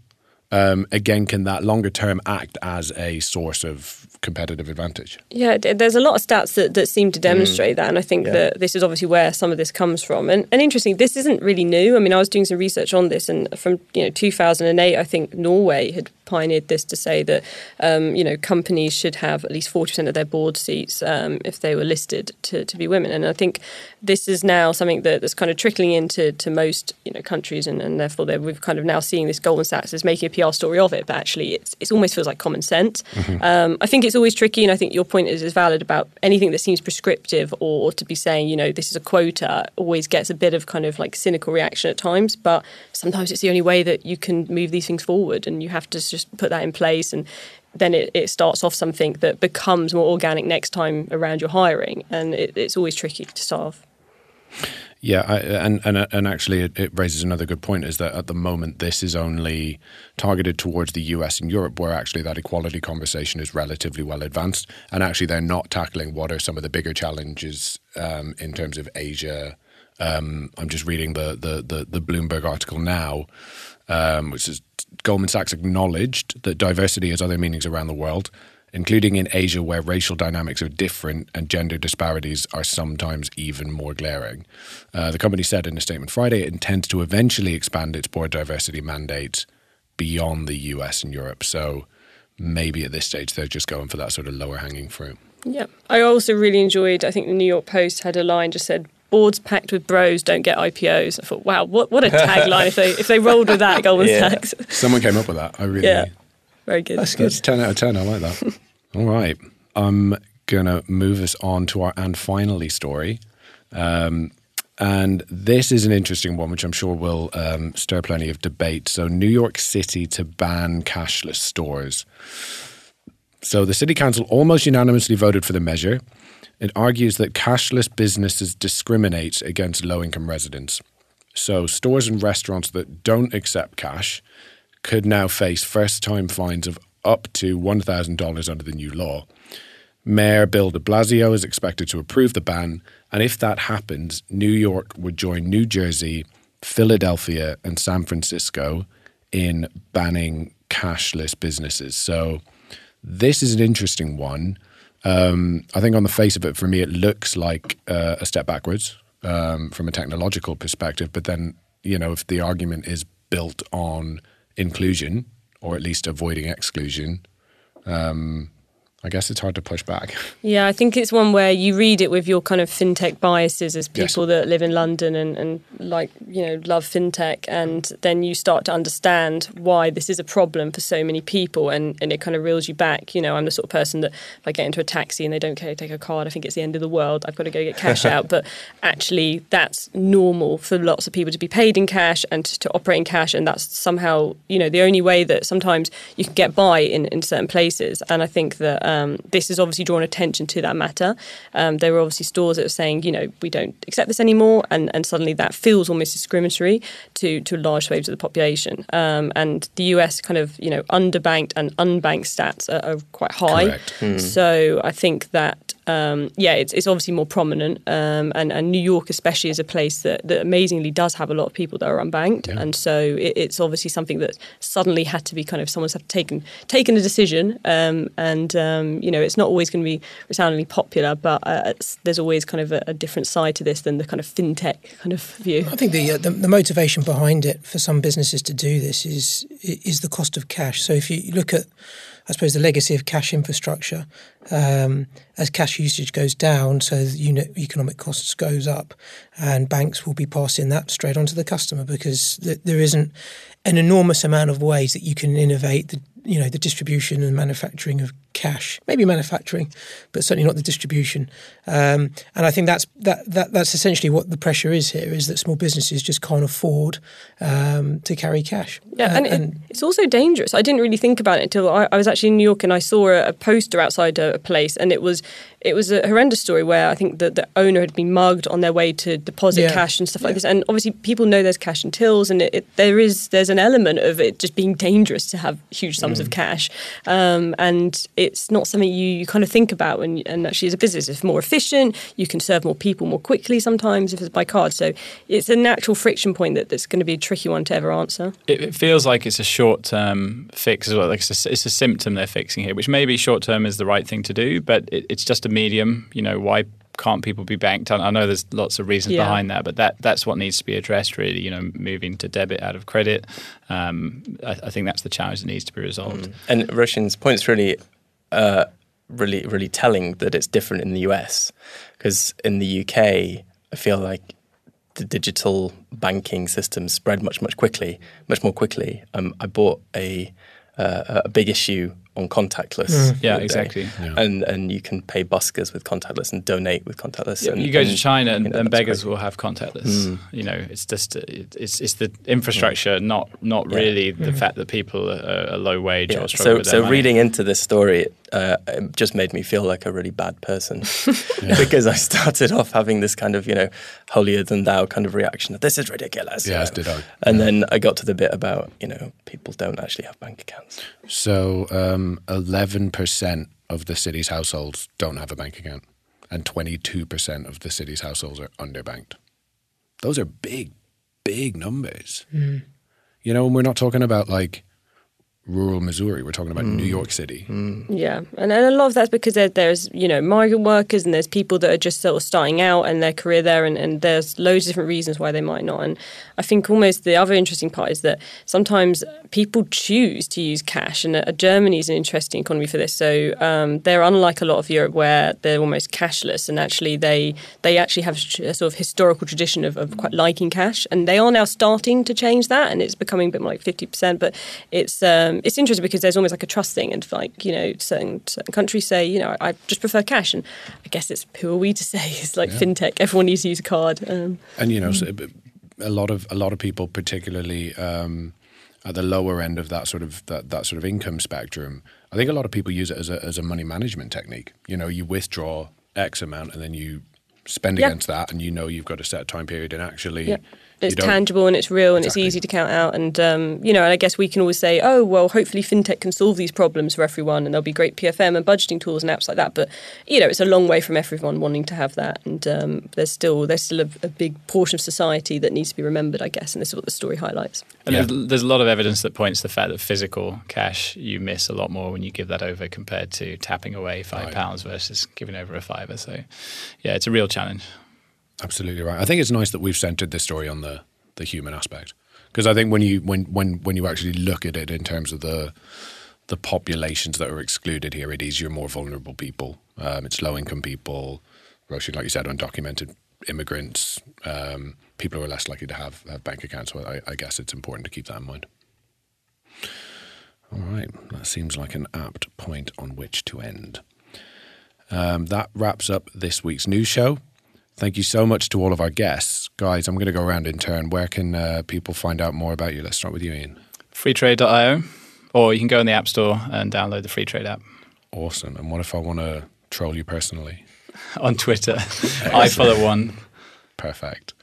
um, again, can that longer term act as a source of competitive advantage? Yeah, there's a lot of stats that, that seem to demonstrate mm. that. And I think yeah. that this is obviously where some of this comes from. And, and interesting, this isn't really new. I mean, I was doing some research on this, and from you know 2008, I think Norway had pioneered this to say that um, you know companies should have at least 40% of their board seats um, if they were listed to, to be women and I think this is now something that, that's kind of trickling into to most you know countries and, and therefore we've kind of now seeing this Goldman Sachs is making a PR story of it but actually it's, it almost feels like common sense mm-hmm. um, I think it's always tricky and I think your point is, is valid about anything that seems prescriptive or, or to be saying you know this is a quota always gets a bit of kind of like cynical reaction at times but sometimes it's the only way that you can move these things forward and you have to just put that in place and then it, it starts off something that becomes more organic next time around your hiring and it, it's always tricky to start off. Yeah, I, and and and actually, it, it, raises another good point: is that at the moment this is only targeted towards the US and Europe, where actually that equality conversation is relatively well advanced, and actually they're not tackling what are some of the bigger challenges um, in terms of Asia. Um, I'm just reading the, the the the Bloomberg article now, um, which is Goldman Sachs acknowledged that diversity has other meanings around the world, including in Asia, where racial dynamics are different and gender disparities are sometimes even more glaring. Uh, the company said in a statement Friday it intends to eventually expand its board diversity mandate beyond the US and Europe. So maybe at this stage they're just going for that sort of lower hanging fruit. Yeah. I also really enjoyed, I think the New York Post had a line just said, boards packed with bros don't get IPOs. I thought, wow, what, what a tagline if they if they rolled with that Goldman yeah. Sachs. Someone came up with that. I really yeah, very good. That's good. That's ten out of ten. I like that. All right, I'm gonna move us on to our and finally story. Um, and this is an interesting one, which I'm sure will um, stir plenty of debate. So, New York City to ban cashless stores. So, the city council almost unanimously voted for the measure. It argues that cashless businesses discriminate against low income residents. So, stores and restaurants that don't accept cash could now face first time fines of up to $1,000 under the new law. Mayor Bill de Blasio is expected to approve the ban, and if that happens, New York would join New Jersey, Philadelphia, and San Francisco in banning cashless businesses. So, this is an interesting one um, I think on the face of it, for me, it looks like uh, a step backwards. um, from a technological perspective. But then, you know, if the argument is built on inclusion or at least avoiding exclusion, um, I guess it's hard to push back. Yeah, I think it's one where you read it with your kind of fintech biases as Yes. people that live in London and, and like, you know, love fintech. And then you start to understand why this is a problem for so many people. And, and it kind of reels you back. You know, I'm the sort of person that if I get into a taxi and they don't care to take a card, I think it's the end of the world. I've got to go get cash out. But actually, that's normal for lots of people to be paid in cash and to operate in cash. And that's somehow, you know, the only way that sometimes you can get by in, in certain places. And I think that um, this has obviously drawn attention to that matter. Um, there were obviously stores that were saying, you know, we don't accept this anymore. And, and suddenly that feels almost discriminatory to, to large swathes of the population. Um, and the US kind of, you know, underbanked and unbanked stats are, are quite high. Correct. So I think that um, yeah, it's, it's obviously more prominent, um, and, and New York especially is a place that, that amazingly does have a lot of people that are unbanked, Yeah. and so it, it's obviously something that suddenly had to be kind of someone's had taken taken a decision, um, and um, you know it's not always going to be resoundingly popular, but uh, it's, there's always kind of a, a different side to this than the kind of fintech kind of view. I think the, uh, the the motivation behind it for some businesses to do this is is the cost of cash. So if you look at, I suppose, the legacy of cash infrastructure, um, as cash usage goes down, so the unit economic costs goes up, and banks will be passing that straight on to the customer because th- there isn't an enormous amount of ways that you can innovate the you know the distribution and manufacturing of cash, maybe manufacturing, but certainly not the distribution. Um, and I think that's that, that that's essentially what the pressure is here: is that small businesses just can't afford um, to carry cash. Yeah, Uh, and, it, it's also dangerous. I didn't really think about it until I, I was actually in New York and I saw a, a poster outside a, a place, and it was it was a horrendous story where I think the, the owner had been mugged on their way to deposit Yeah. cash and stuff like Yeah. this. And obviously, people know there's cash in tills, and it, it, there is there's an element of it just being dangerous to have huge sums Mm. of cash, um, and it's not something you, you kind of think about. And, and actually, as a business, it's more efficient. You can serve more people more quickly sometimes if it's by card. So it's a natural friction point that, that's going to be a tricky one to ever answer. It, it feels like it's a short term fix as well. Like it's a, it's a symptom they're fixing here, which maybe short term is the right thing to do, but it, it's just a medium. You know, why can't people be banked? I I know there's lots of reasons Yeah. behind that, but that that's what needs to be addressed. Really, you know, moving to debit out of credit. Um, I, I think that's the challenge that needs to be resolved. And Roisin's point's really, uh, really, really telling that it's different in the US because in the UK, I feel like the digital banking system spread much, much quickly, much more quickly. Um, I bought a uh, a big issue on contactless. Mm. Yeah, the other day. exactly. Yeah. And and you can pay buskers with contactless and donate with contactless. and, you go to China and, you know, and beggars great. will have contactless. You know, it's just it's it's the infrastructure, not not Yeah. really the fact that people are, are low wage Yeah. or struggle So, with their so money. reading into this story uh, it just made me feel like a really bad person because I started off having this kind of you know holier than thou kind of reaction. This is ridiculous. you Yes, know. did I. And then I got to the bit about you know people don't actually have bank accounts. So, um, 11% of the city's households don't have a bank account, and 22% of the city's households are underbanked. Those are big, big numbers. You know, and we're not talking about like rural Missouri, we're talking about New York City. Yeah, and, and a lot of that's because there, there's you know migrant workers and there's people that are just sort of starting out and their career there, and, and there's loads of different reasons why they might not. And I think almost the other interesting part is that sometimes people choose to use cash, and uh, Germany is an interesting economy for this. So um, they're unlike a lot of Europe where they're almost cashless, and actually they they actually have a sort of historical tradition of, of quite liking cash, and they are now starting to change that, and it's becoming a bit more like fifty percent. But it's um, it's interesting because there's almost like a trust thing, and like you know, certain certain countries say, you know, I just prefer cash, and I guess it's who are we to say? It's like fintech. Everyone needs to use a card. Um, And you know, so a lot of a lot of people, particularly um, at the lower end of that sort of that, that sort of income spectrum, I think a lot of people use it as a as a money management technique. You know, you withdraw X amount and then you spend Yeah. against that, and you know you've got a set time period, and actually, Yeah. You It's tangible and it's real and Exactly. it's easy to count out. And, um, you know, and I guess we can always say, oh, well, hopefully fintech can solve these problems for everyone and there'll be great PFM and budgeting tools and apps like that. But, you know, it's a long way from everyone wanting to have that. And um, there's still there's still a, a big portion of society that needs to be remembered, I guess. And this is what the story highlights. And Yeah. there's, there's a lot of evidence that points to the fact that physical cash you miss a lot more when you give that over compared to tapping away five Right. pounds versus giving over a fiver. So, yeah, it's a real challenge. Absolutely right. I think it's nice that we've centered this story on the the human aspect because I think when you when when when you actually look at it in terms of the the populations that are excluded here, it is your more vulnerable people. Um, it's low income people, Roisin, like you said, undocumented immigrants, um, people who are less likely to have, have bank accounts. So I, I guess it's important to keep that in mind. All right, that seems like an apt point on which to end. Um, that wraps up this week's news show. Thank you so much to all of our guests. Guys, I'm going to go around in turn. Where can uh, people find out more about you? Let's start with you, Ian. Freetrade.io, or you can go in the App Store and download the Freetrade app. Awesome. And what if I want to troll you personally? On Twitter, I follow one. Perfect.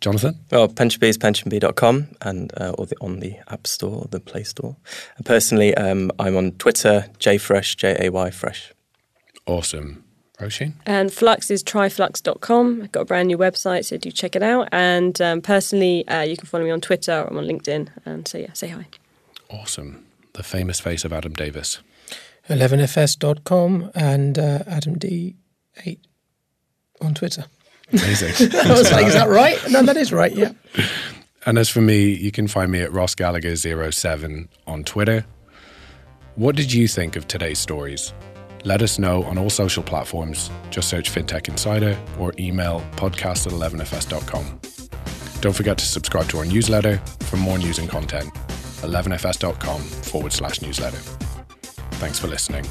Jonathan? Well, pensionbee is pensionbee.com and uh, or the, on the App Store or the Play Store. And personally, um, I'm on Twitter, jfresh, J-A-Y fresh. Awesome. Roisin? And Flux is tryflux.com. I've got a brand new website, so do check it out. And um, personally, uh, you can follow me on Twitter or I'm on LinkedIn. And so, yeah, say hi. Awesome. The famous face of Adam Davis. 11fs.com and uh, Adam D8 on Twitter. Amazing. I was like, is that right? No, that is right, yeah. And as for me, you can find me at Ross Gallagher07 on Twitter. What did you think of today's stories? Let us know on all social platforms. Just search FinTech Insider or email podcast at 11fs.com. Don't forget to subscribe to our newsletter for more news and content. 11fs.com forward slash newsletter. Thanks for listening.